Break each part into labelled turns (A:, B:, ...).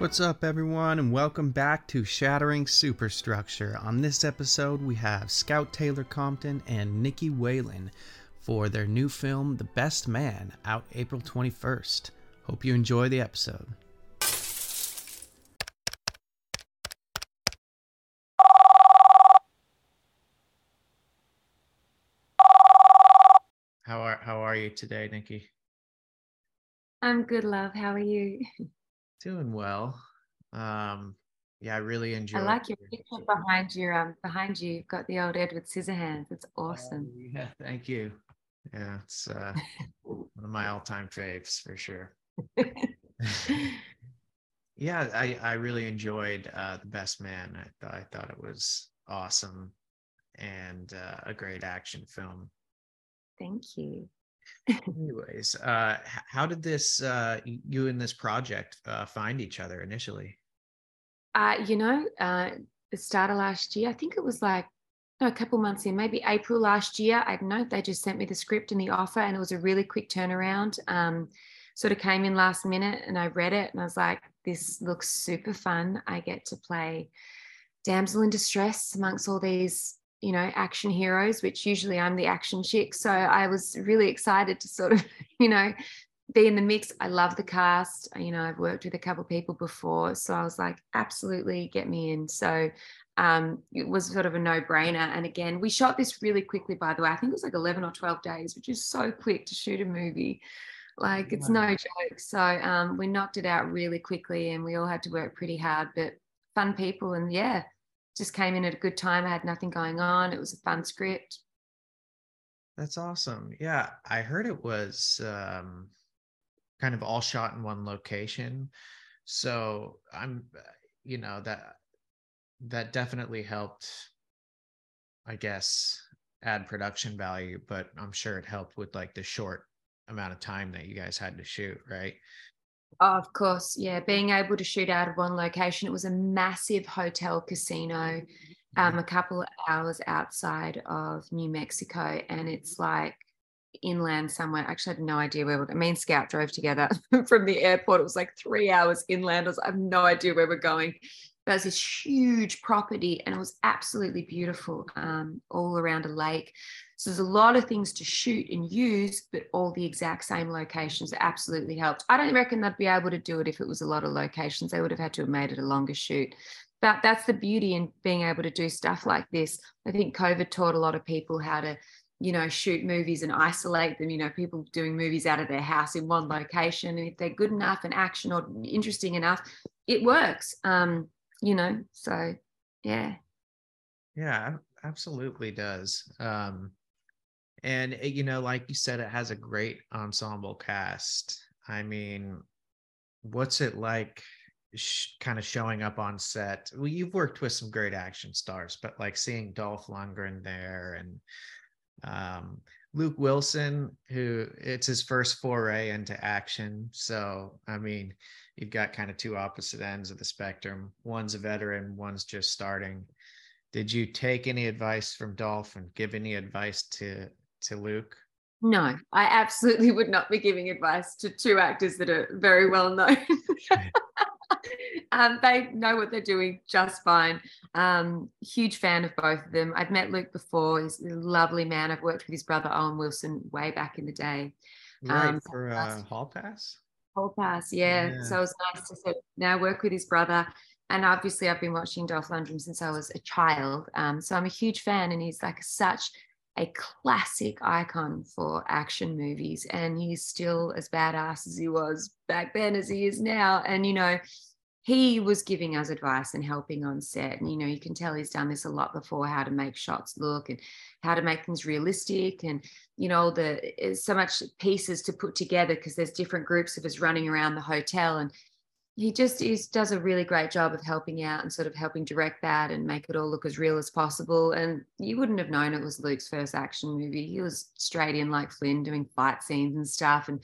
A: What's up, everyone, and welcome back to Shattering Superstructure. On this episode, we have Scout Taylor Compton and Nicky Whelan for their new film, The Best Man, out April 21st. Hope you enjoy the episode. How are how are you today, Nicky?
B: I'm good, love. How are you?
A: Doing well. Um, yeah, I really enjoy.
B: I like your picture behind you. Um, behind you, you've got the old Edward Scissorhands. It's awesome.
A: Oh, yeah, thank you. Yeah, it's uh, one of my all-time faves for sure. yeah, I I really enjoyed uh, the Best Man. I thought I thought it was awesome and uh, a great action film.
B: Thank you.
A: Anyways, uh, how did this uh, you and this project uh, find each other initially?
B: Uh, you know, uh, the start of last year, I think it was like no, a couple months in, maybe April last year. I don't know they just sent me the script and the offer, and it was a really quick turnaround. Um, sort of came in last minute, and I read it, and I was like, "This looks super fun. I get to play damsel in distress amongst all these you know, action heroes, which usually I'm the action chick. So I was really excited to sort of, you know, be in the mix. I love the cast. You know, I've worked with a couple people before. So I was like, absolutely get me in. So um, it was sort of a no brainer. And again, we shot this really quickly, by the way. I think it was like 11 or 12 days, which is so quick to shoot a movie. Like it's wow. no joke. So um, we knocked it out really quickly and we all had to work pretty hard, but fun people. And yeah, just came in at a good time. I had nothing going on. It was a fun script.
A: That's awesome. Yeah, I heard it was um, kind of all shot in one location. So I'm, you know, that that definitely helped, I guess, add production value. But I'm sure it helped with like the short amount of time that you guys had to shoot, right?
B: Of course, yeah. Being able to shoot out of one location, it was a massive hotel casino, um, a couple of hours outside of New Mexico, and it's like inland somewhere. Actually, I had no idea where we're. Me and Scout drove together from the airport. It was like three hours inland. I, was, I have no idea where we're going. There's this huge property, and it was absolutely beautiful, um, all around a lake. So there's a lot of things to shoot and use, but all the exact same locations absolutely helped. I don't reckon they'd be able to do it if it was a lot of locations. They would have had to have made it a longer shoot. But that's the beauty in being able to do stuff like this. I think COVID taught a lot of people how to, you know, shoot movies and isolate them. You know, people doing movies out of their house in one location. And if they're good enough and action or interesting enough, it works. Um, you know, so yeah.
A: Yeah, absolutely does. Um, and it, you know like you said it has a great ensemble cast i mean what's it like sh- kind of showing up on set well you've worked with some great action stars but like seeing dolph lundgren there and um, luke wilson who it's his first foray into action so i mean you've got kind of two opposite ends of the spectrum one's a veteran one's just starting did you take any advice from dolph and give any advice to to Luke?
B: No, I absolutely would not be giving advice to two actors that are very well known. um, they know what they're doing just fine. Um, huge fan of both of them. I've met Luke before. He's a lovely man. I've worked with his brother Owen Wilson way back in the day.
A: Right um, for uh, Hall Pass.
B: Pass, yeah. yeah. So it was nice to now work with his brother. And obviously, I've been watching Dolph Lundgren since I was a child. Um, so I'm a huge fan, and he's like such a classic icon for action movies and he's still as badass as he was back then as he is now and you know he was giving us advice and helping on set and you know you can tell he's done this a lot before how to make shots look and how to make things realistic and you know the eh, so much pieces to put together because there's different groups of us running around the hotel and he just is, does a really great job of helping out and sort of helping direct that and make it all look as real as possible. And you wouldn't have known it was Luke's first action movie. He was straight in like Flynn doing fight scenes and stuff. And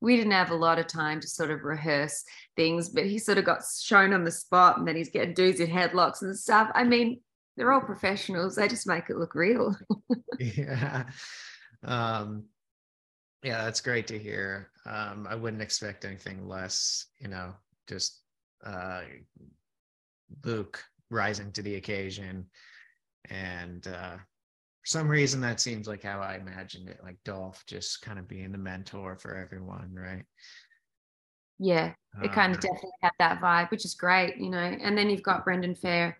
B: we didn't have a lot of time to sort of rehearse things, but he sort of got shown on the spot and then he's getting dudes in headlocks and stuff. I mean, they're all professionals. They just make it look real.
A: yeah. Um, yeah, that's great to hear. Um, I wouldn't expect anything less, you know, just uh, Luke rising to the occasion. And uh, for some reason, that seems like how I imagined it, like Dolph just kind of being the mentor for everyone, right?
B: Yeah, it kind of uh, definitely had that vibe, which is great, you know. And then you've got Brendan Fehr,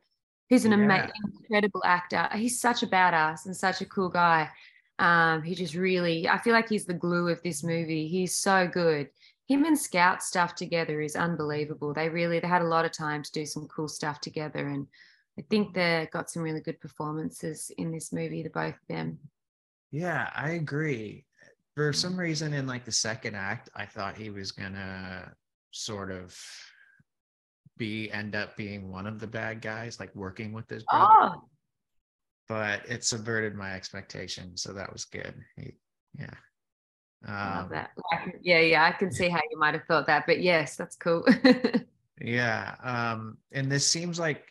B: who's an yeah. amazing, incredible actor. He's such a badass and such a cool guy. Um, he just really, I feel like he's the glue of this movie. He's so good him and Scout stuff together is unbelievable. They really they had a lot of time to do some cool stuff together, and I think they got some really good performances in this movie. The both of them.
A: Yeah, I agree. For some reason, in like the second act, I thought he was gonna sort of be end up being one of the bad guys, like working with his brother. Oh. But it subverted my expectations, so that was good. He, yeah.
B: Um, that. yeah, yeah, I can see how you might have thought that, but yes, that's cool.
A: yeah, um, and this seems like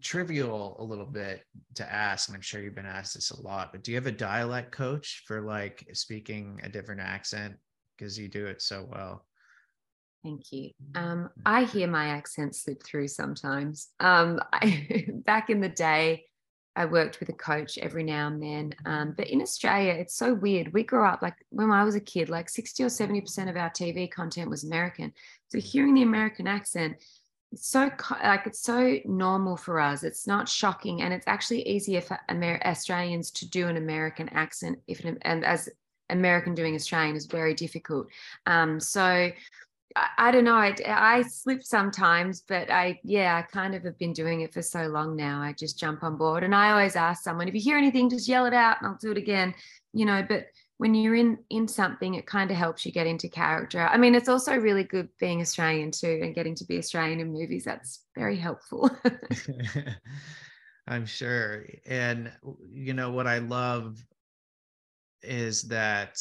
A: trivial a little bit to ask, and I'm sure you've been asked this a lot. But do you have a dialect coach for like speaking a different accent because you do it so well?
B: Thank you. Um, I hear my accent slip through sometimes. Um, I, back in the day, I worked with a coach every now and then. Um, but in Australia, it's so weird. We grew up like when I was a kid, like 60 or 70% of our TV content was American. So hearing the American accent, so like it's so normal for us. It's not shocking, and it's actually easier for Amer- Australians to do an American accent. If it, and as American doing Australian is very difficult. Um, so I, don't know. I, I slip sometimes, but I, yeah, I kind of have been doing it for so long now. I just jump on board and I always ask someone, if you hear anything, just yell it out and I'll do it again, you know, but when you're in in something it kind of helps you get into character i mean it's also really good being australian too and getting to be australian in movies that's very helpful
A: i'm sure and you know what i love is that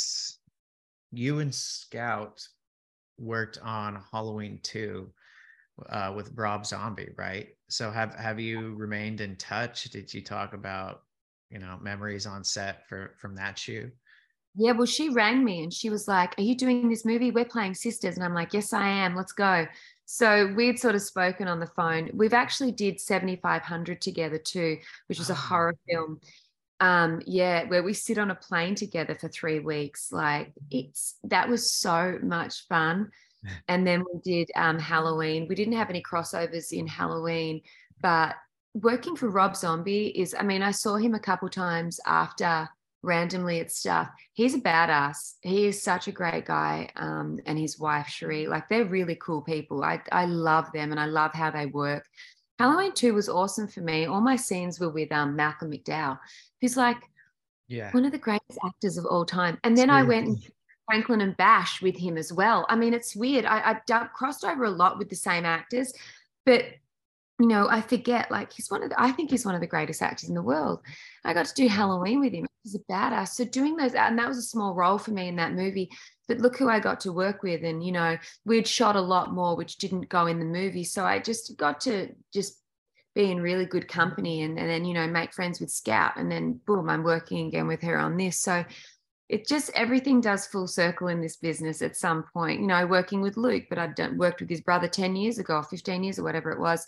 A: you and scout worked on Halloween 2 uh, with Rob Zombie, right? So have have you remained in touch? Did you talk about, you know, memories on set for from that shoot?
B: Yeah, well, she rang me and she was like, Are you doing this movie? We're playing sisters. And I'm like, Yes, I am. Let's go. So we'd sort of spoken on the phone. We've actually did 7500 together too, which is a horror film um yeah where we sit on a plane together for three weeks like it's that was so much fun and then we did um halloween we didn't have any crossovers in halloween but working for rob zombie is i mean i saw him a couple times after randomly at stuff. He's a badass. He is such a great guy um, and his wife Sheri like they're really cool people. I, I love them and i love how they work. Halloween 2 was awesome for me. All my scenes were with um, malcolm mcdowell. Who's like yeah. one of the greatest actors of all time. And then I went Franklin and Bash with him as well. I mean, it's weird. I, I've crossed over a lot with the same actors, but you know, I forget like he's one of the, I think he's one of the greatest actors in the world. I got to do Halloween with him. He's a badass. So doing those, and that was a small role for me in that movie. But look who I got to work with. And, you know, we'd shot a lot more, which didn't go in the movie. So I just got to just be in really good company and, and then you know make friends with scout and then boom i'm working again with her on this so it just everything does full circle in this business at some point you know working with luke but i'd done, worked with his brother 10 years ago 15 years or whatever it was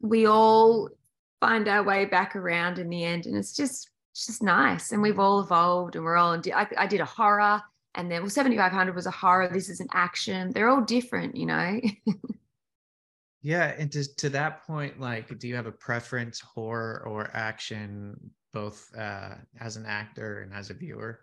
B: we all find our way back around in the end and it's just it's just nice and we've all evolved and we're all in, I, I did a horror and then well 7500 was a horror this is an action they're all different you know
A: Yeah, and to to that point, like, do you have a preference, horror or action, both uh, as an actor and as a viewer?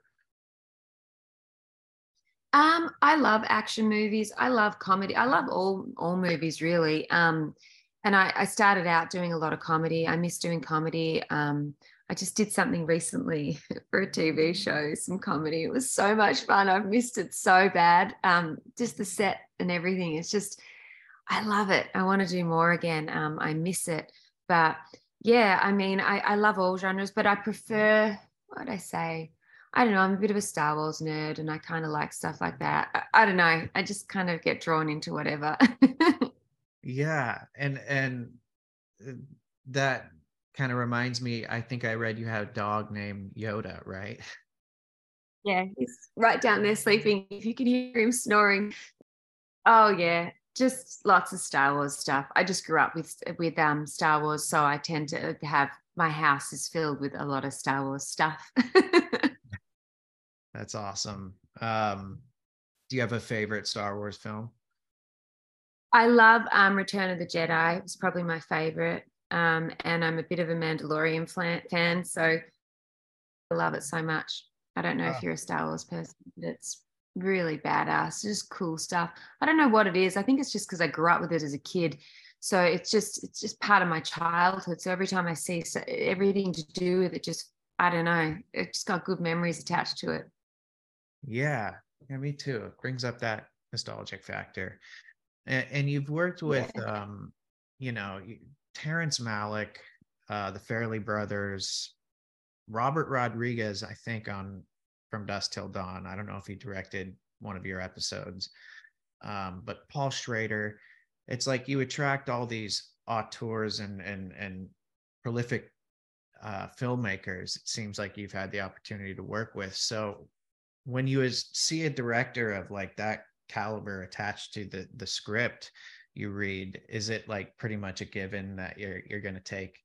B: Um, I love action movies. I love comedy. I love all all movies really. Um, and I, I started out doing a lot of comedy. I miss doing comedy. Um, I just did something recently for a TV show, some comedy. It was so much fun. I've missed it so bad. Um, just the set and everything. It's just I love it. I want to do more again. Um, I miss it. But yeah, I mean, I, I love all genres, but I prefer, what I say? I don't know. I'm a bit of a Star Wars nerd and I kind of like stuff like that. I, I don't know. I just kind of get drawn into whatever.
A: yeah. And, and uh, that kind of reminds me, I think I read you had a dog named Yoda, right?
B: Yeah, he's right down there sleeping. If you can hear him snoring. Oh, yeah just lots of Star Wars stuff. I just grew up with with um Star Wars, so I tend to have my house is filled with a lot of Star Wars stuff.
A: That's awesome. Um, do you have a favorite Star Wars film?
B: I love um, Return of the Jedi. It's probably my favorite. Um, and I'm a bit of a Mandalorian fan, so I love it so much. I don't know if you're a Star Wars person, but it's really badass, just cool stuff. I don't know what it is. I think it's just because I grew up with it as a kid. So it's just it's just part of my childhood. So every time I see everything to do with it, just I don't know, it just got good memories attached to it.
A: Yeah, yeah, me too. It brings up that nostalgic factor. And, and you've worked with, yeah. um, you know, Terrence Malick, uh, the Farrelly brothers, Robert Rodriguez, I think on From Dusk Till Dawn. I don't know if he directed one of your episodes, um, but Paul Schrader. It's like you attract all these auteurs and and and prolific uh, filmmakers. It seems like you've had the opportunity to work with. So when you see a director of like that caliber attached to the the script you read is it like pretty much a given that you're you're going to take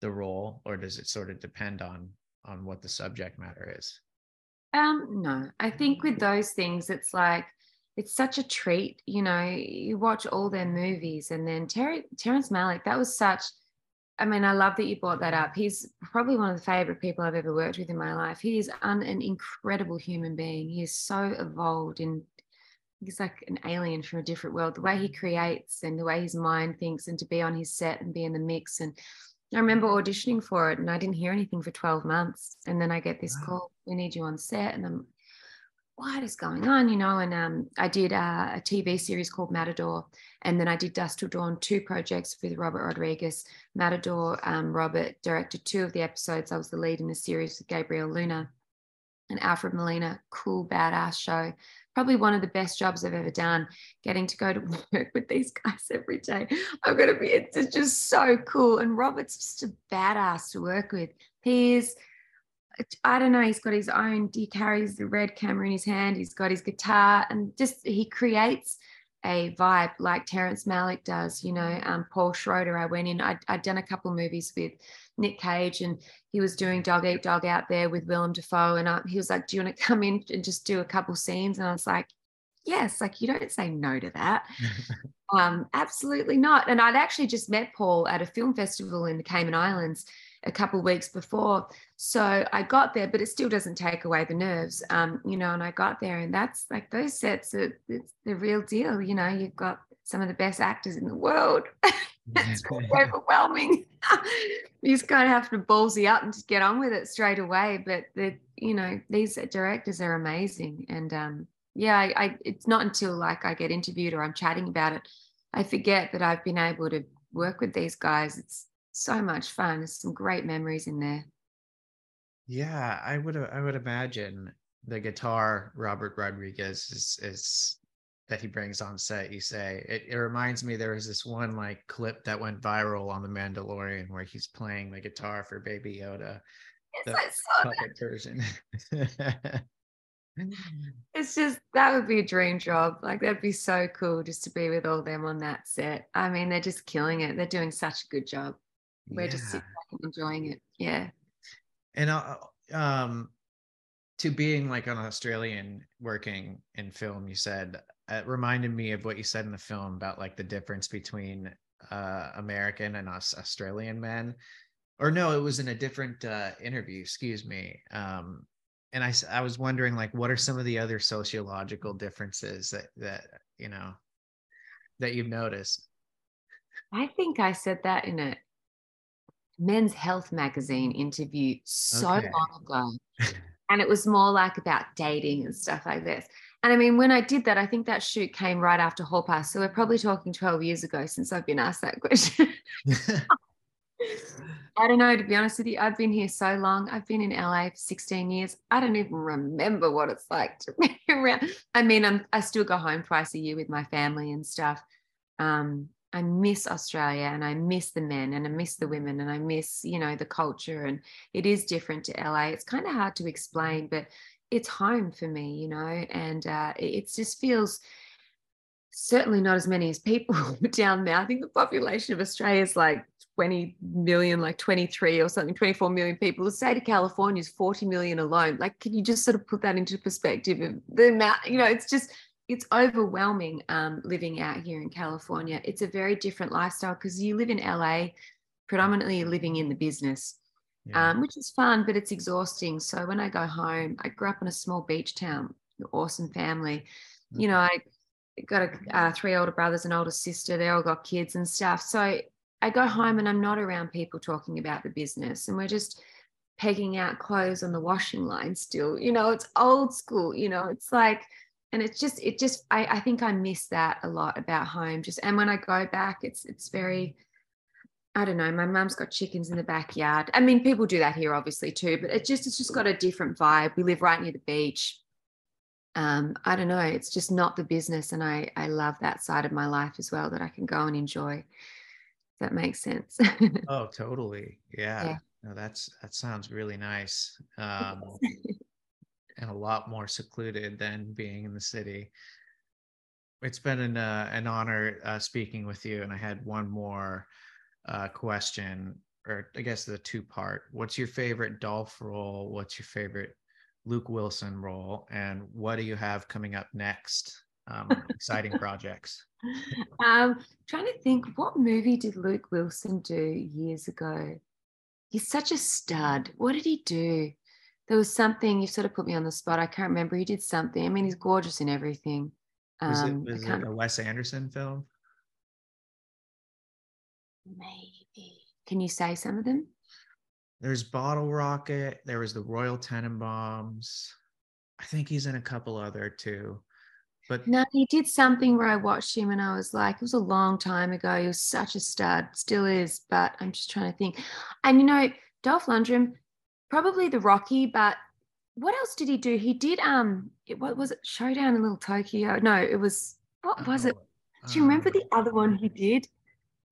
A: the role or does it sort of depend on on what the subject matter is
B: um no i think with those things it's like it's such a treat you know you watch all their movies and then Terry Terrence Malick that was such I mean, I love that you brought that up. He's probably one of the favorite people I've ever worked with in my life. He is an, an incredible human being. He is so evolved and he's like an alien from a different world. The way he creates and the way his mind thinks, and to be on his set and be in the mix. And I remember auditioning for it and I didn't hear anything for 12 months. And then I get this wow. call, we need you on set. And I'm what is going on, you know? And um, I did uh, a TV series called Matador, and then I did Dusk Till Dawn, two projects with Robert Rodriguez. Matador, um, Robert directed two of the episodes. I was the lead in the series with Gabriel Luna and Alfred Molina. Cool, badass show. Probably one of the best jobs I've ever done. Getting to go to work with these guys every day. I'm gonna be. It's just so cool. And Robert's just a badass to work with. He is I don't know, he's got his own, he carries the red camera in his hand, he's got his guitar, and just he creates a vibe like Terrence Malick does. You know, um, Paul Schroeder. I went in, I'd, I'd done a couple movies with Nick Cage, and he was doing Dog Eat Dog out there with Willem Dafoe. And I, he was like, Do you want to come in and just do a couple scenes? And I was like, Yes, like you don't say no to that. um, absolutely not. And I'd actually just met Paul at a film festival in the Cayman Islands a couple of weeks before. So I got there, but it still doesn't take away the nerves, um, you know. And I got there, and that's like those sets are it's the real deal. You know, you've got some of the best actors in the world. it's overwhelming. You just kind of have to ballsy up and just get on with it straight away. But the you know these directors are amazing, and um, yeah, I, I it's not until like I get interviewed or I'm chatting about it, I forget that I've been able to work with these guys. It's so much fun. There's some great memories in there.
A: Yeah, I would I would imagine the guitar Robert Rodriguez is is that he brings on set. You say it, it reminds me there was this one like clip that went viral on the Mandalorian where he's playing the guitar for Baby Yoda,
B: yes, the puppet version. it's just that would be a dream job. Like that'd be so cool just to be with all them on that set. I mean, they're just killing it. They're doing such a good job we're yeah. just enjoying it yeah
A: and uh, um to being like an australian working in film you said it reminded me of what you said in the film about like the difference between uh american and us australian men or no it was in a different uh interview excuse me um and I, I was wondering like what are some of the other sociological differences that that you know that you've noticed
B: i think i said that in a Men's Health magazine interview so okay. long ago. and it was more like about dating and stuff like this. And I mean, when I did that, I think that shoot came right after Hall Pass. So we're probably talking 12 years ago since I've been asked that question. I don't know, to be honest with you. I've been here so long. I've been in LA for 16 years. I don't even remember what it's like to be around. I mean, I'm, I still go home twice a year with my family and stuff. Um, I miss Australia and I miss the men and I miss the women and I miss, you know, the culture. And it is different to LA. It's kind of hard to explain, but it's home for me, you know, and uh, it just feels certainly not as many as people down there. I think the population of Australia is like 20 million, like 23 or something, 24 million people. The state of California is 40 million alone. Like, can you just sort of put that into perspective of the amount, you know, it's just, it's overwhelming um, living out here in California. It's a very different lifestyle because you live in LA, predominantly living in the business, yeah. um, which is fun, but it's exhausting. So when I go home, I grew up in a small beach town, awesome family. You know, I got a, uh, three older brothers and older sister. They all got kids and stuff. So I go home and I'm not around people talking about the business, and we're just pegging out clothes on the washing line still. You know, it's old school. You know, it's like, and it's just, it just, I, I think I miss that a lot about home. Just, and when I go back, it's, it's very, I don't know. My mum's got chickens in the backyard. I mean, people do that here, obviously too, but it just, it's just got a different vibe. We live right near the beach um, I don't know, it's just not the business. And I, I love that side of my life as well that I can go and enjoy. that makes sense.
A: oh, totally. Yeah. yeah. No, that's, that sounds really nice. Um, and a lot more secluded than being in the city. It's been an, uh, an honor uh, speaking with you. And I had one more uh, question, or I guess the two part. What's your favorite Dolph role? What's your favorite Luke Wilson role, and what do you have coming up next? Um, exciting projects.
B: Um, trying to think, what movie did Luke Wilson do years ago? He's such a stud. What did he do? There was something you sort of put me on the spot. I can't remember. He did something. I mean, he's gorgeous in everything.
A: Was it, um, was it a Wes Anderson film?
B: Maybe. Can you say some of them?
A: There's Bottle Rocket. There was the Royal Tenenbaums. I think he's in a couple other too. But
B: no, he did something where I watched him and I was like, it was a long time ago. He was such a stud, still is. But I'm just trying to think. And you know, Dolph Lundgren, probably the Rocky, but what else did he do? He did um, it, what was it? Showdown in Little Tokyo. No, it was what was it? Do you remember um, the other one he did?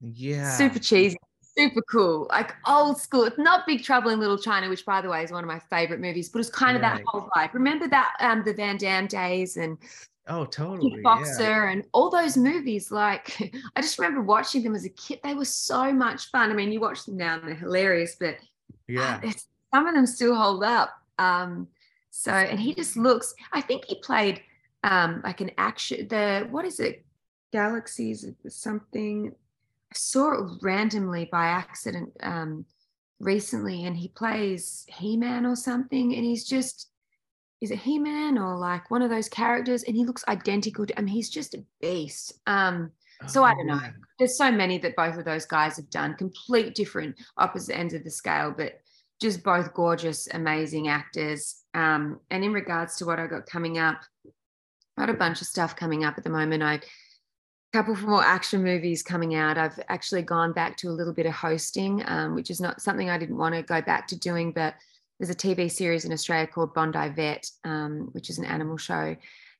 A: Yeah,
B: super cheesy super cool, like old school. It's not Big Trouble in Little China, which by the way is one of my favorite movies, but it's kind of that whole vibe. Remember that um the Van Damme days and
A: oh totally
B: Boxer yeah. and all those movies. Like I just remember watching them as a kid. They were so much fun. I mean, you watch them now and they're hilarious, but
A: yeah, uh,
B: some of them still hold up. Um, so and he just looks. I think he played um like an action. The what is it? Galaxies something saw it randomly by accident um, recently, and he plays He Man or something, and he's just is it He Man or like one of those characters, and he looks identical to. I mean, he's just a beast. Um, so I don't know. Oh, There's so many that both of those guys have done, complete different opposite ends of the scale, but just both gorgeous, amazing actors. Um, and in regards to what I got coming up, I got a bunch of stuff coming up at the moment. I couple more action movies coming out. I've actually gone back to a little bit of hosting, um, which is not something I didn't want to go back to doing, but there's a TV series in Australia called Bondi Vet, um, which is an animal show.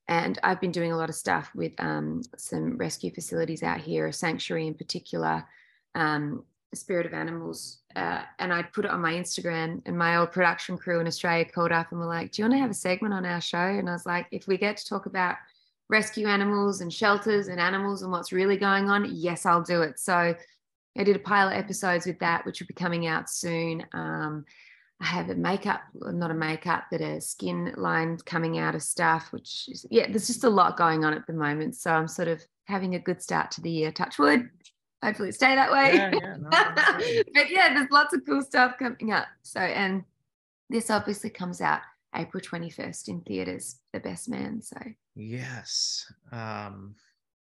B: And I've been doing a lot of stuff with um, some rescue facilities out here, a sanctuary in particular, um, Spirit of Animals. Uh, and I put it on my Instagram, and my old production crew in Australia called up and were like, Do you want to have a segment on our show? And I was like, If we get to talk about rescue animals and shelters and animals and what's really going on, yes, I'll do it. So I did a pilot episodes with that, which will be coming out soon. Um, I have a makeup, not a makeup, but a skin line coming out of stuff, which is, yeah, there's just a lot going on at the moment. So I'm sort of having a good start to the year, touch wood. Hopefully stay that way. Yeah, yeah, no, but yeah, there's lots of cool stuff coming up. So, and this obviously comes out April 21st in theaters, The Best Man. So
A: yes, um,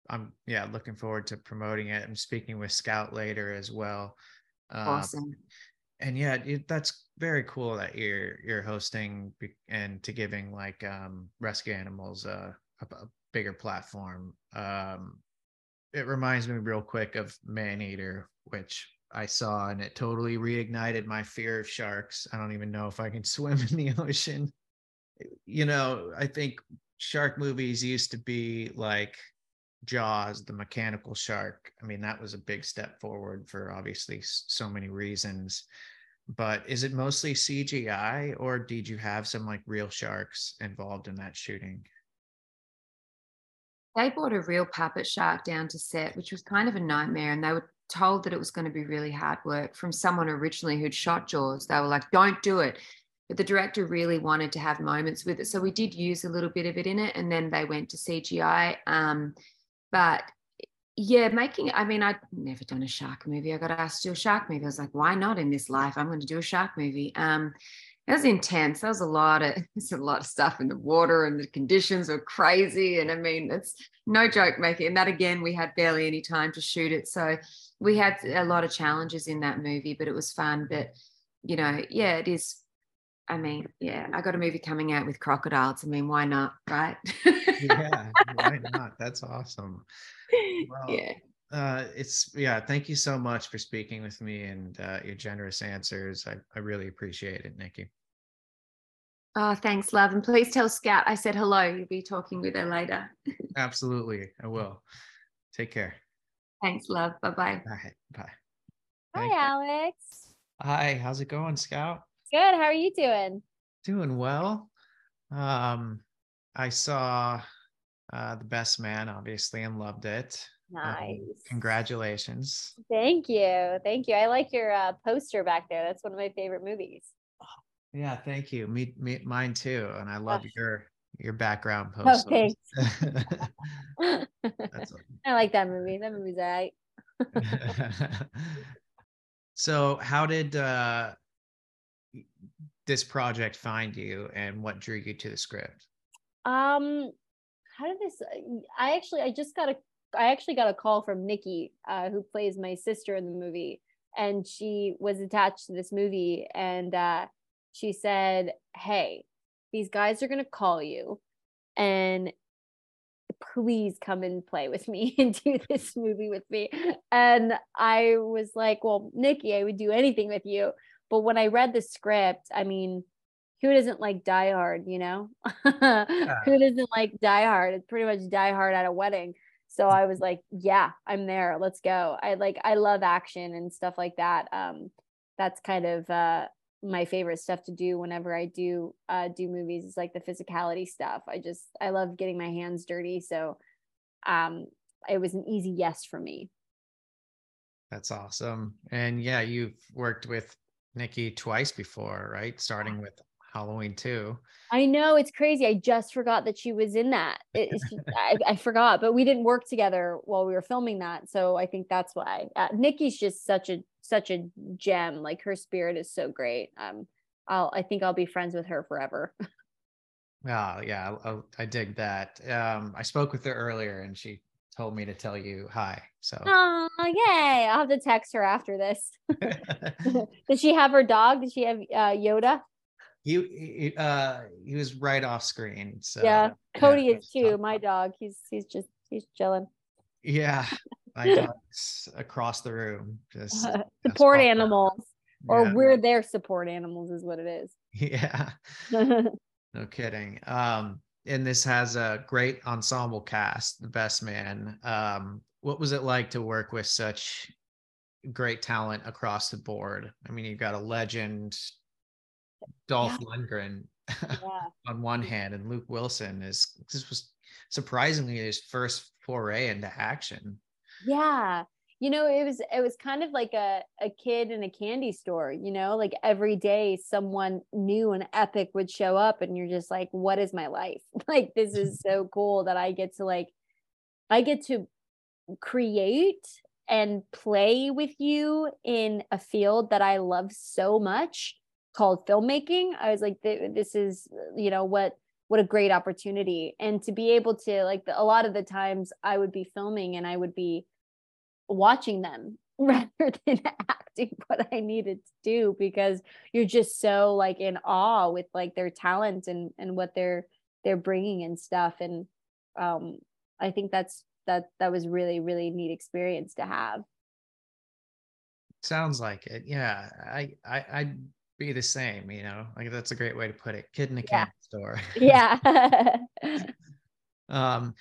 A: I'm yeah looking forward to promoting it. I'm speaking with Scout later as well.
B: Um, awesome.
A: And yeah, it, that's very cool that you're you're hosting and to giving like um, rescue animals a, a, a bigger platform. Um, it reminds me real quick of Maneater, which I saw, and it totally reignited my fear of sharks. I don't even know if I can swim in the ocean. You know, I think shark movies used to be like Jaws, the mechanical shark. I mean, that was a big step forward for obviously so many reasons. But is it mostly CGI, or did you have some like real sharks involved in that shooting?
B: They brought a real puppet shark down to set, which was kind of a nightmare. And they were told that it was going to be really hard work from someone originally who'd shot Jaws. They were like, don't do it. But the director really wanted to have moments with it. So we did use a little bit of it in it. And then they went to CGI. Um, but yeah, making, I mean, I'd never done a shark movie. I got asked to do a shark movie. I was like, why not in this life? I'm going to do a shark movie. Um, it was intense. That was a lot of there's a lot of stuff in the water and the conditions were crazy. And I mean, it's no joke making. And that again, we had barely any time to shoot it. So we had a lot of challenges in that movie, but it was fun. But you know, yeah, it is. I mean, yeah, I got a movie coming out with crocodiles. I mean, why not, right?
A: yeah, why not? That's awesome.
B: Well, yeah.
A: Uh, it's yeah. Thank you so much for speaking with me and uh, your generous answers. I, I really appreciate it, Nicky.
B: Oh, thanks, love. And please tell Scout I said hello. You'll be talking with her later.
A: Absolutely. I will. Take care.
B: Thanks, love. Bye-bye.
A: Bye. Bye.
C: Hi, Alex.
A: Hi. How's it going, Scout?
C: Good. How are you doing?
A: Doing well. Um, I saw uh, The Best Man, obviously, and loved it.
C: Um, nice.
A: Um, congratulations.
C: Thank you. Thank you. I like your uh, poster back there. That's one of my favorite movies.
A: Yeah, thank you. Me, me mine too. And I love your your background
C: post. Oh, thanks. I like that movie. That movie's alright.
A: so how did uh this project find you and what drew you to the script?
C: Um how did this I actually I just got a I actually got a call from Nicky, uh, who plays my sister in the movie, and she was attached to this movie and uh she said, Hey, these guys are going to call you and please come and play with me and do this movie with me. And I was like, Well, Nicky, I would do anything with you. But when I read the script, I mean, who doesn't like Die Hard, you know? yeah. Who doesn't like Die Hard? It's pretty much Die Hard at a wedding. So I was like, yeah, I'm there. Let's go. I like I love action and stuff like that. Um that's kind of uh my favorite stuff to do whenever I do uh, do movies is like the physicality stuff. I just I love getting my hands dirty, so um, it was an easy yes for me.
A: That's awesome, and yeah, you've worked with Nicky twice before, right? Starting with Halloween 2.
C: I know it's crazy. I just forgot that she was in that. Just, I, I, forgot, but we didn't work together while we were filming that, so I think that's why. Uh, Nicky's just such a such a gem. Like her spirit is so great. Um, I'll I think I'll be friends with her forever.
A: Oh yeah, I, I dig that. Um, I spoke with her earlier, and she told me to tell you hi. So
C: oh yay! I'll have to text her after this. Did she have her dog? Did she have uh, Yoda?
A: He, he uh he was right off screen. So
C: yeah, Cody yeah, is too. My dog. He's he's just he's chilling.
A: Yeah, my dog's across the room. Just
C: support animals, or yeah. we're their support animals, is what it is.
A: Yeah. no kidding. Um, and this has a great ensemble cast. The best man. Um, what was it like to work with such great talent across the board? I mean, you've got a legend, Dolph yeah. Lundgren yeah. on one hand, and Luke Wilson is this was surprisingly his first foray into action.
C: Yeah. You know, it was it was kind of like a, a kid in a candy store, you know, like every day someone new and epic would show up and you're just like, what is my life? Like this is so cool that I get to like I get to create and play with you in a field that I love so much called filmmaking. I was like, this is, you know, what what a great opportunity and to be able to like the, a lot of the times i would be filming and i would be watching them rather than acting what i needed to do because you're just so like in awe with like their talent and and what they're they're bringing and stuff and um i think that's that that was really really neat experience to have
A: sounds like it yeah i i i be the same, you know. Like that's a great way to put it. Kid in a candy store.
C: yeah.
A: um,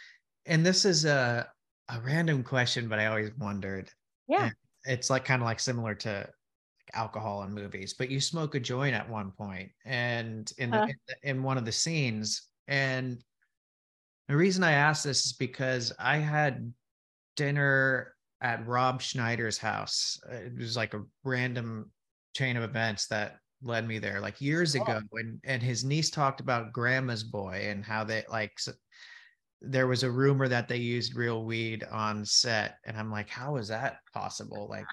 A: and this is a a random question, but I always wondered.
C: Yeah. And
A: it's like kind of like similar to like alcohol in movies, but you smoke a joint at one point, and in, huh. the, in, in one of the scenes, and The reason I ask this is because I had dinner at Rob Schneider's house. It was like a random chain of events that led me there like years oh. ago and and his niece talked about grandma's boy and how they like there was a rumor that they used real weed on set and i'm like how is that possible like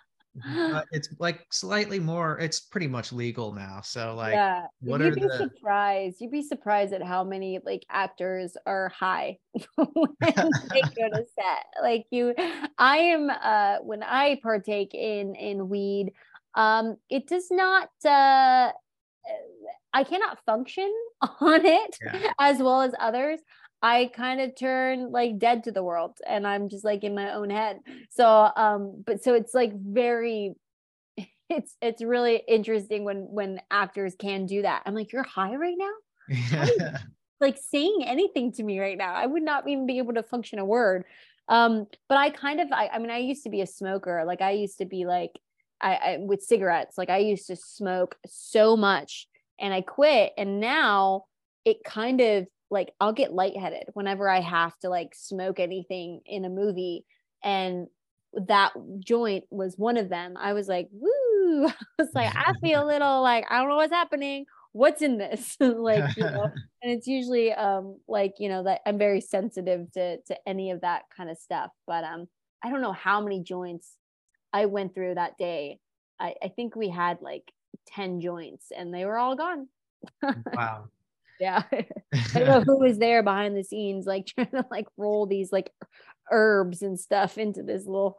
A: it's like slightly more it's pretty much legal now so like
C: yeah what you'd be the... surprised you'd be surprised at how many like actors are high when they go to set like you i am uh when i partake in in weed um it does not uh i cannot function on it yeah. as well as others I kind of turn like dead to the world and I'm just like in my own head. So um but so it's like very it's it's really interesting when when actors can do that. I'm like you're high right now? Yeah. like saying anything to me right now. I would not even be able to function a word. Um but I kind of I, I mean I used to be a smoker. Like I used to be like I, I with cigarettes. Like I used to smoke so much and I quit and now it kind of like I'll get lightheaded whenever I have to like smoke anything in a movie. And that joint was one of them. I was like, woo. I was like, I feel a little like I don't know what's happening. What's in this? like, you know, and it's usually um like, you know, that I'm very sensitive to to any of that kind of stuff. But um, I don't know how many joints I went through that day. I, I think we had like 10 joints and they were all gone.
A: wow.
C: Yeah. I don't know who was there behind the scenes, like trying to like roll these like herbs and stuff into this little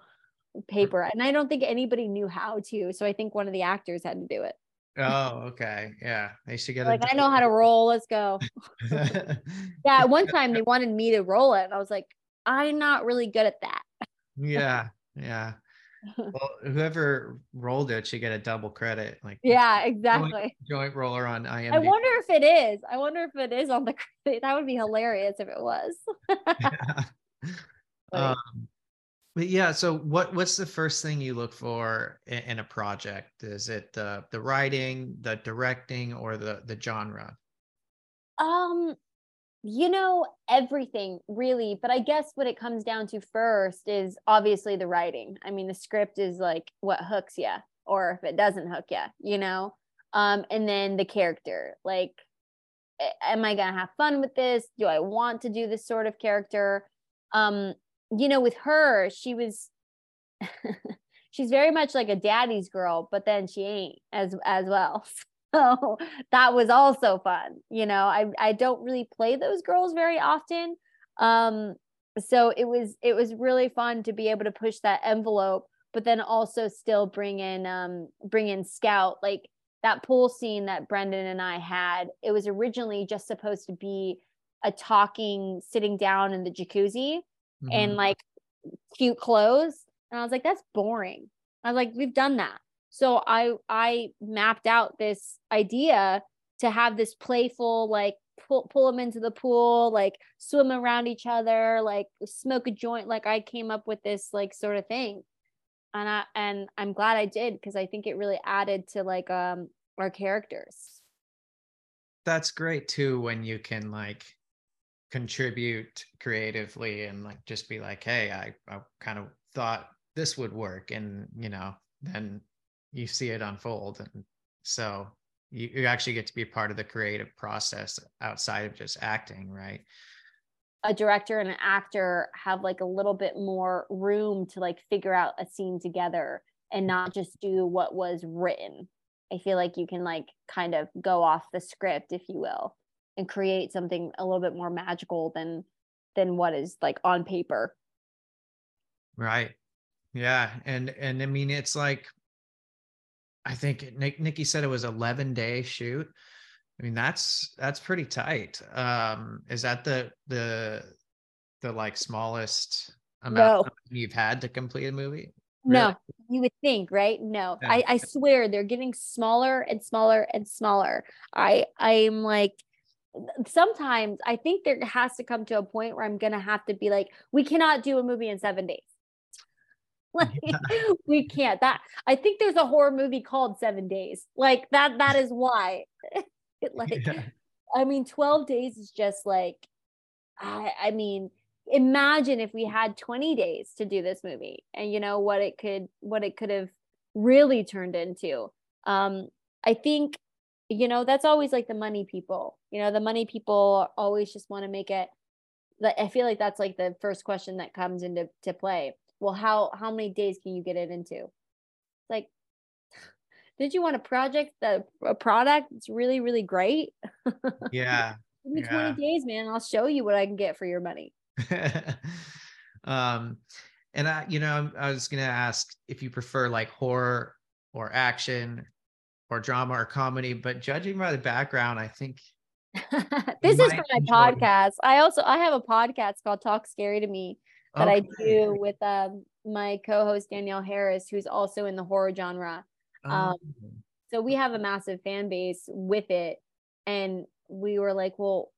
C: paper. And I don't think anybody knew how to. So I think one of the actors had to do it.
A: Oh, okay. Yeah. They should get
C: like, I know how to roll. Let's go. yeah. One time they wanted me to roll it. And I was like, I'm not really good at that.
A: yeah. Yeah well, whoever rolled it should get a double credit. Like
C: yeah, exactly.
A: Joint, joint roller on IMDb.
C: I wonder if it is. I wonder if it is on the credit. That would be hilarious if it was.
A: yeah. um, but yeah, so what what's the first thing you look for in, in a project? Is it the the writing, the directing, or the the genre?
C: Um, you know everything really but i guess what it comes down to first is obviously the writing. I mean the script is like what hooks you or if it doesn't hook you you know? Um and then the character like am i gonna have fun with this? Do i want to do this sort of character? Um you know with her she was she's very much like a daddy's girl but then she ain't as as well so that was also fun you know i i don't really play those girls very often um so it was it was really fun to be able to push that envelope but then also still bring in um bring in scout like that pool scene that brendan and i had it was originally just supposed to be a talking sitting down in the jacuzzi mm-hmm. and like cute clothes and i was like that's boring i was like we've done that so i i mapped out this idea to have this playful like pull, pull them into the pool like swim around each other like smoke a joint. Like i came up with this like sort of thing. And i and i'm glad i did because i think it really added to like um our characters.
A: That's great too when you can like contribute creatively and like just be like hey i i kind of thought this would work and you know then you see it unfold and so you, you actually get to be part of the creative process outside of just acting right?
C: A director and an actor have like a little bit more room to like figure out a scene together and mm-hmm. not just do what was written. I feel like you can like kind of go off the script if you will and create something a little bit more magical than than what is like on paper.
A: Right. Yeah and and i mean it's like I think Nick, Nicky said it was 11 day shoot. I mean, that's that's pretty tight. Um, is that the the the like smallest amount no. you've had to complete a movie?
C: Really? No, you would think, right? No, yeah. I, I swear they're getting smaller and smaller and smaller. I I'm like sometimes I think there has to come to a point where I'm gonna have to be like, we cannot do a movie in seven days. like yeah. we can't that i think there's a horror movie called seven days like that that is why like yeah. i mean 12 days is just like I, I mean, imagine if we had 20 days to do this movie and you know what it could what it could have really turned into. Um, I think, you know, that's always like the money people. You know, the money people always just want to make it. Like I feel like that's like the first question that comes into to play. Well, how how many days can you get it into? Like, did you want a project that a product that's really really great?
A: Yeah.
C: Give me
A: yeah.
C: 20 days, man. I'll show you what I can get for your money.
A: um and i you know i was gonna ask if you prefer like horror or action or drama or comedy but judging by the background i think
C: this is for my podcast. I also I have a podcast called Talk Scary to Me that I do with um, my co-host Danielle Harris, who's also in the horror genre. um,
A: Oh.
C: So we have a massive fan base with it, and we were like, well,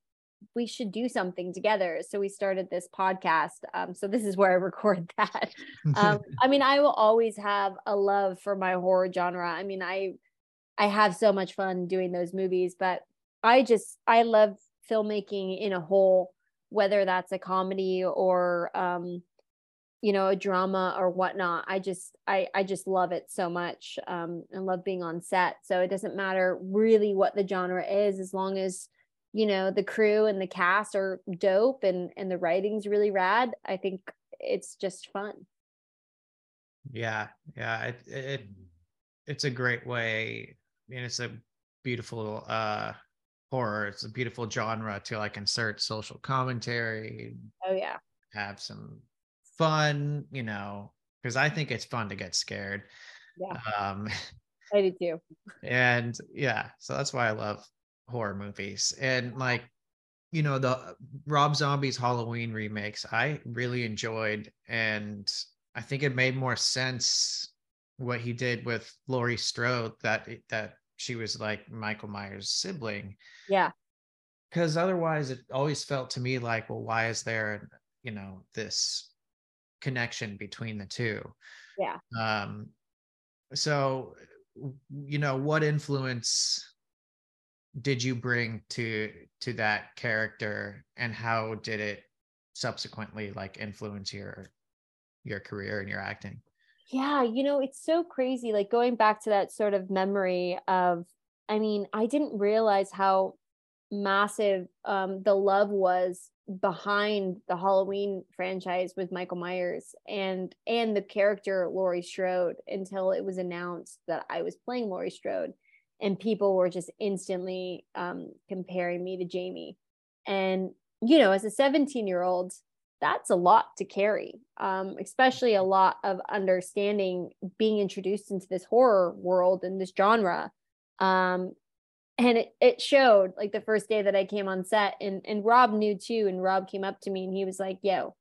C: we should do something together. So we started this podcast. Um, so this is where I record that. um, I mean, I will always have a love for my horror genre. I mean, I I have so much fun doing those movies, but I just I love filmmaking in a whole, whether that's a comedy or um, you know, a drama or whatnot. I just I I just love it so much. Um, and love being on set. So it doesn't matter really what the genre is, as long as you know the crew and the cast are dope and and the writing's really rad. I think it's just fun.
A: yeah yeah it, it it's a great way I mean, it's a beautiful uh horror it's a beautiful genre to like insert social commentary
C: Oh yeah.
A: have some fun you know because i think it's fun to get scared
C: Yeah.
A: um
C: I do too.
A: and yeah so that's why i love horror movies and like you know the rob zombie's halloween remakes i really enjoyed and i think it made more sense what he did with laurie strode that that she was like michael myers sibling
C: Yeah.
A: because otherwise it always felt to me like well why is there you know this connection between the two
C: Yeah.
A: um so you know what influence did you bring to to that character and how did it subsequently like influence your your career and your acting
C: Yeah, you know, it's so crazy. Like going back to that sort of memory of, I mean, I didn't realize how massive um, the love was behind the Halloween franchise with Michael Myers and and the character Laurie Strode until it was announced that I was playing Laurie Strode, and people were just instantly um, comparing me to Jamie. And you know, as a 17 year old, that's a lot to carry, um, especially a lot of understanding being introduced into this horror world and this genre. Um, and it, it showed like the first day that I came on set, and, and Rob knew too. And Rob came up to me and he was like, Yo,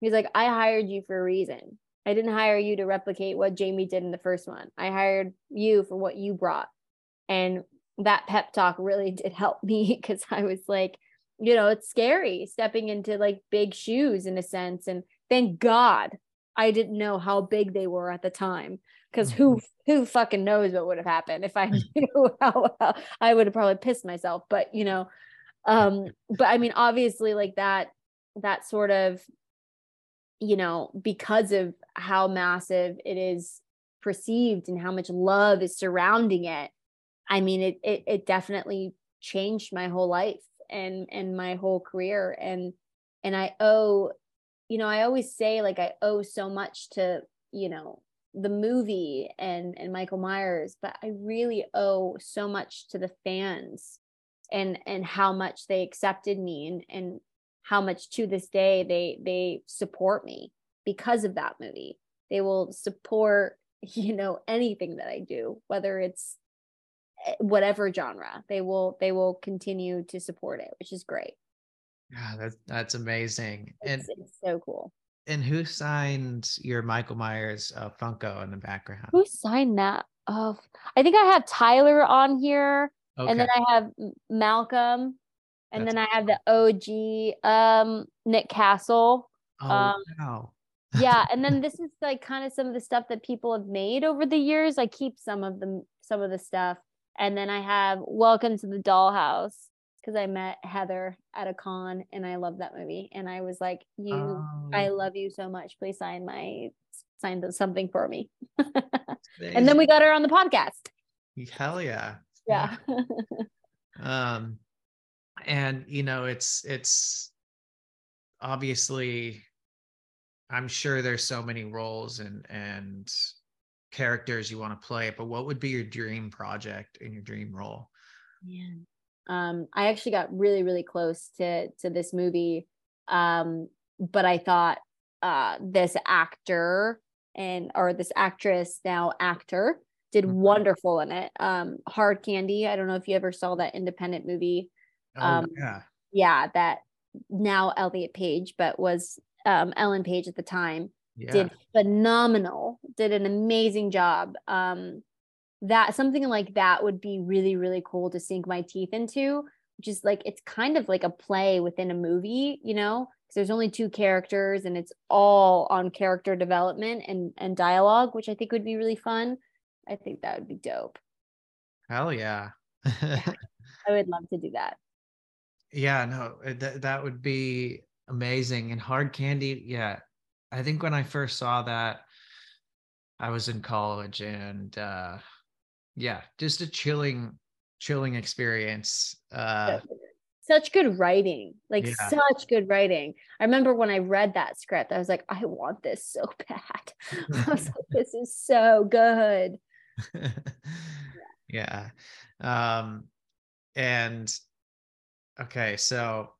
C: he's like, I hired you for a reason. I didn't hire you to replicate what Jamie did in the first one. I hired you for what you brought. And that pep talk really did help me because I was like, you know, it's scary stepping into like big shoes in a sense. And thank God I didn't know how big they were at the time. Because who who fucking knows what would have happened if I knew how, how I would have probably pissed myself. But you know, um, but I mean, obviously, like that that sort of, you know, because of how massive it is perceived and how much love is surrounding it. I mean, it it it definitely changed my whole life and and my whole career. And and I owe you know I always say like I owe so much to you know the movie and and Michael Myers but I really owe so much to the fans and and how much they accepted me and and how much to this day they they support me because of that movie. They will support you know anything that I do whether it's whatever genre they will they will continue to support it which is great.
A: Yeah that's that's amazing. And
C: it's, it's so cool.
A: and who signed your michael myers uh, funko in the background?
C: Who signed that? Oh i think i have tyler on here
A: okay.
C: and then i have malcolm and
A: That's
C: then i have the og um nick castle
A: oh
C: um,
A: wow.
C: yeah and then this is like kind of some of the stuff that people have made over the years. I keep some of them some of the stuff and then i have welcome to the dollhouse because I met Heather at a con and I love that movie. And I was like, You,
A: Oh,
C: I love you so much. Please sign my sign something for me. and then we got her on the podcast.
A: hell yeah.
C: Yeah.
A: um and you know it's it's obviously i'm sure there's so many roles and and characters you want to play but what would be your dream project and your dream role
C: Yeah. Um, I actually got really, really close to to this movie. Um, but I thought uh this actor and or this actress now actor did
A: Mhm.
C: wonderful in it. Um, Hard Candy. I don't know if you ever saw that independent movie.
A: oh
C: Um,
A: yeah
C: Yeah, that now Elliot Page, but was um Ellen Page at the time
A: yeah.
C: did phenomenal did an amazing job. Um that something like that would be really really cool to sink my teeth into. Which is like it's kind of like a play within a movie you know? Because there's only two characters and it's all on character development and and dialogue which i think would be really fun. I think that would be dope.
A: Hell yeah
C: i would love to do that.
A: Yeah no uh, that, that would be amazing and hard candy yeah i think when i first saw that i was in college and uh yeah just a chilling chilling experience uh
C: such good writing like
A: Yeah.
C: such good writing. I remember when i read that script i was like i want this so bad. I was like this is so good.
A: Yeah. Um and okay so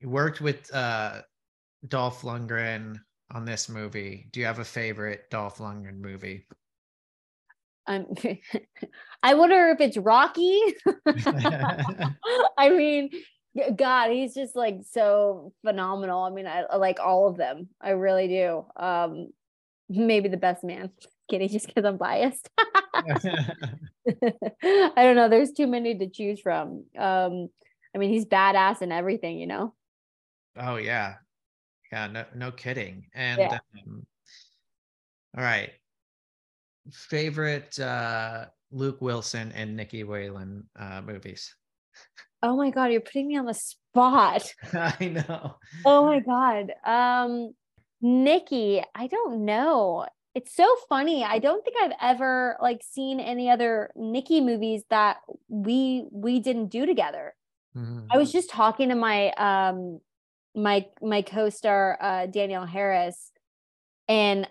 A: you worked with uh dolph lundgren on this movie? Do you have a favorite dolph lundgren movie?
C: I'm i wonder if it's rocky. I mean god he's just like so phenomenal. I mean i, I like all of them. I really do. Um maybe the best man. Kidding just because i'm biased. I don't know. There's too many to choose from. Um, I mean, he's badass in everything, you know.
A: Oh yeah, yeah. No, no kidding. And
C: Yeah.
A: um, all right, favorite uh, Luke Wilson and Nicky Whelan uh, movies.
C: Oh my god, you're putting me on the spot.
A: I know.
C: Oh my god. Um, Nicky, I don't know. It's so funny. I don't think I've ever like seen any other Nicky movies that we we didn't do together. I was just talking to my um my my co-star uh Danielle Harris and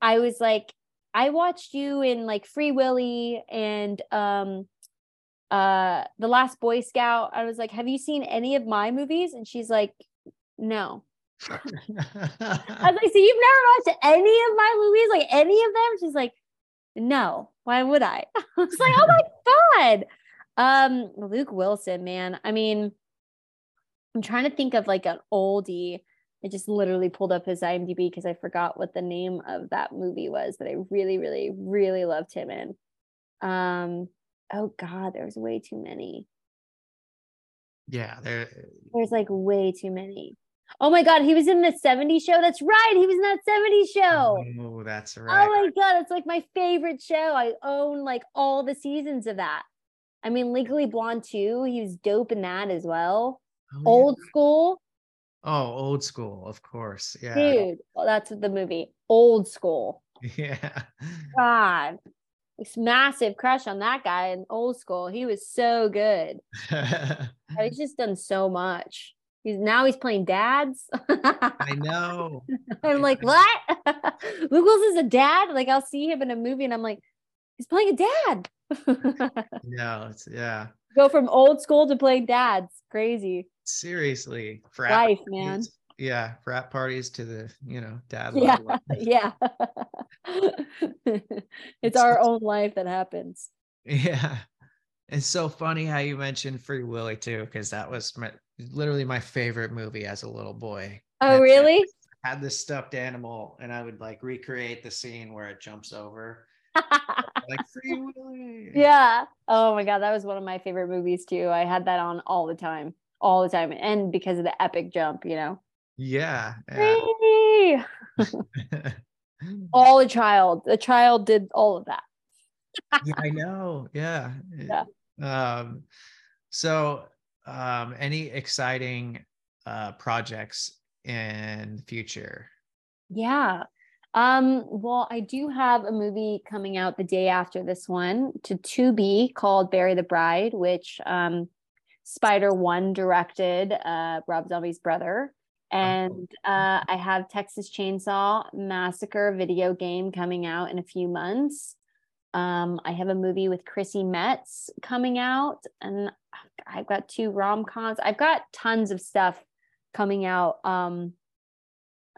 C: I was like I watched you in like Free Willy and um uh The Last Boy Scout. I was like, "Have you seen any of my movies?" And she's like, "No." I was like, "So you've never watched any of my movies? Like any of them?" She's like, "No. Why would I?" I was like, "Oh my god." Um Luke Wilson, man. I mean, I'm trying to think of like an oldie. I just literally pulled up his IMDb because I forgot what the name of that movie was that I really, really, really loved him in. Um, oh God, there's way too many.
A: yeah, there.
C: There's like way too many. Oh my God, he was in the 70s show. That's right. He was in that 70s show.
A: Oh, that's right.
C: Oh my God, it's like my favorite show. I own like all the seasons of that. I mean, Legally Blonde too. He was dope in that as well.
A: Oh, yeah.
C: Old school.
A: Oh, old school, of course. Yeah.
C: Dude, well, that's the movie. Old school.
A: Yeah.
C: God, this massive crush on that guy in old school. He was so good. He's just done so much. He's now he's playing dads.
A: I know.
C: I'm like, what? Luke is a dad? Like, I'll see him in a movie and I'm like, he's playing a dad.
A: No, it's yeah.
C: Go from old school to playing dads. Crazy.
A: Seriously, frat
C: Life, man.
A: Yeah, frat parties to the you know dad.
C: Yeah.
A: level.
C: Yeah. it's our own life that happens.
A: Yeah. It's so funny how you mentioned Free Willy too, because that was my literally my favorite movie as a little boy.
C: Oh,
A: And
C: really?
A: I had this stuffed animal and I would like recreate the scene where it jumps over. Like Free Willy.
C: yeah. Oh my God. That was one of my favorite movies too. I had that on all the time, all the time. And because of the epic jump, you know,
A: Yeah. yeah.
C: All the child, the child did all of that.
A: yeah, I know. Yeah.
C: Yeah.
A: Um, so um, any exciting uh, projects in the future?
C: Yeah. Um, well, I do have a movie coming out the day after this one to Tubi called Bury the Bride, which um, Spider One directed, uh, Rob Zombie's brother. And uh, I have Texas Chainsaw Massacre video game coming out in a few months. Um, I have a movie with Chrissy Metz coming out, and I've got two rom coms. I've got tons of stuff coming out um,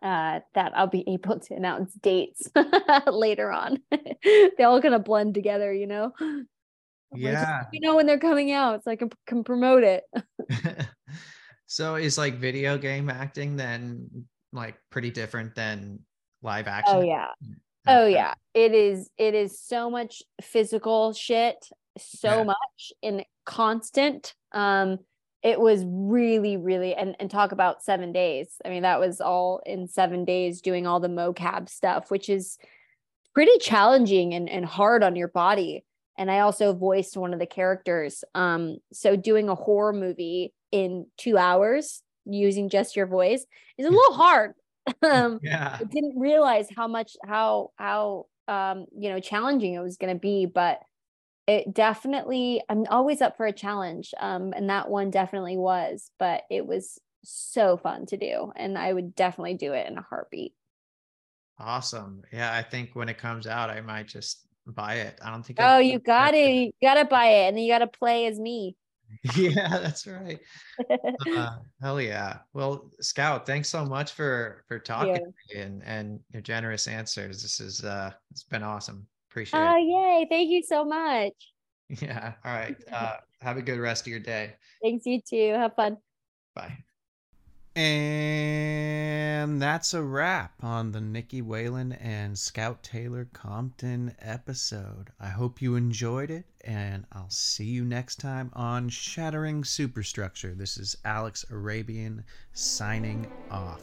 C: uh, that I'll be able to announce dates later on. They're all gonna blend together, you know.
A: Yeah,
C: you know when they're coming out, so I can can promote it.
A: so is like video game acting then like pretty different than live action?
C: Oh yeah. Oh yeah. It is it is so much physical shit, so yeah. much in constant. Um it was really really and and talk about 7 days. I mean that was all in 7 days doing all the mocap stuff, which is pretty challenging and and hard on your body. And I also voiced one of the characters. Um so doing a horror movie in 2 hours using just your voice is a little hard. Um yeah I didn't realize how much how how um you know challenging it was going to be but it definitely i'm always up for a challenge um and that one definitely was but it was so fun to do and i would definitely do it in a heartbeat.
A: Awesome. Yeah i think when it comes out i might just buy it. I don't think
C: oh I've- you got it you gotta buy it and then you gotta play as me.
A: Yeah that's right. Uh, hell yeah. Well scout thanks so much for for talking and and your generous answers. This is uh it's been awesome. Appreciate
C: oh it. yay. Thank you so much.
A: Yeah all right. Uh have a good rest of your day.
C: Thanks you too. Have fun.
A: Bye
D: and that's a wrap on the Nicky Whelan and Scout Taylor Compton episode. I hope you enjoyed it, and I'll see you next time on Shattering Superstructure. This is Alex Arabian signing off.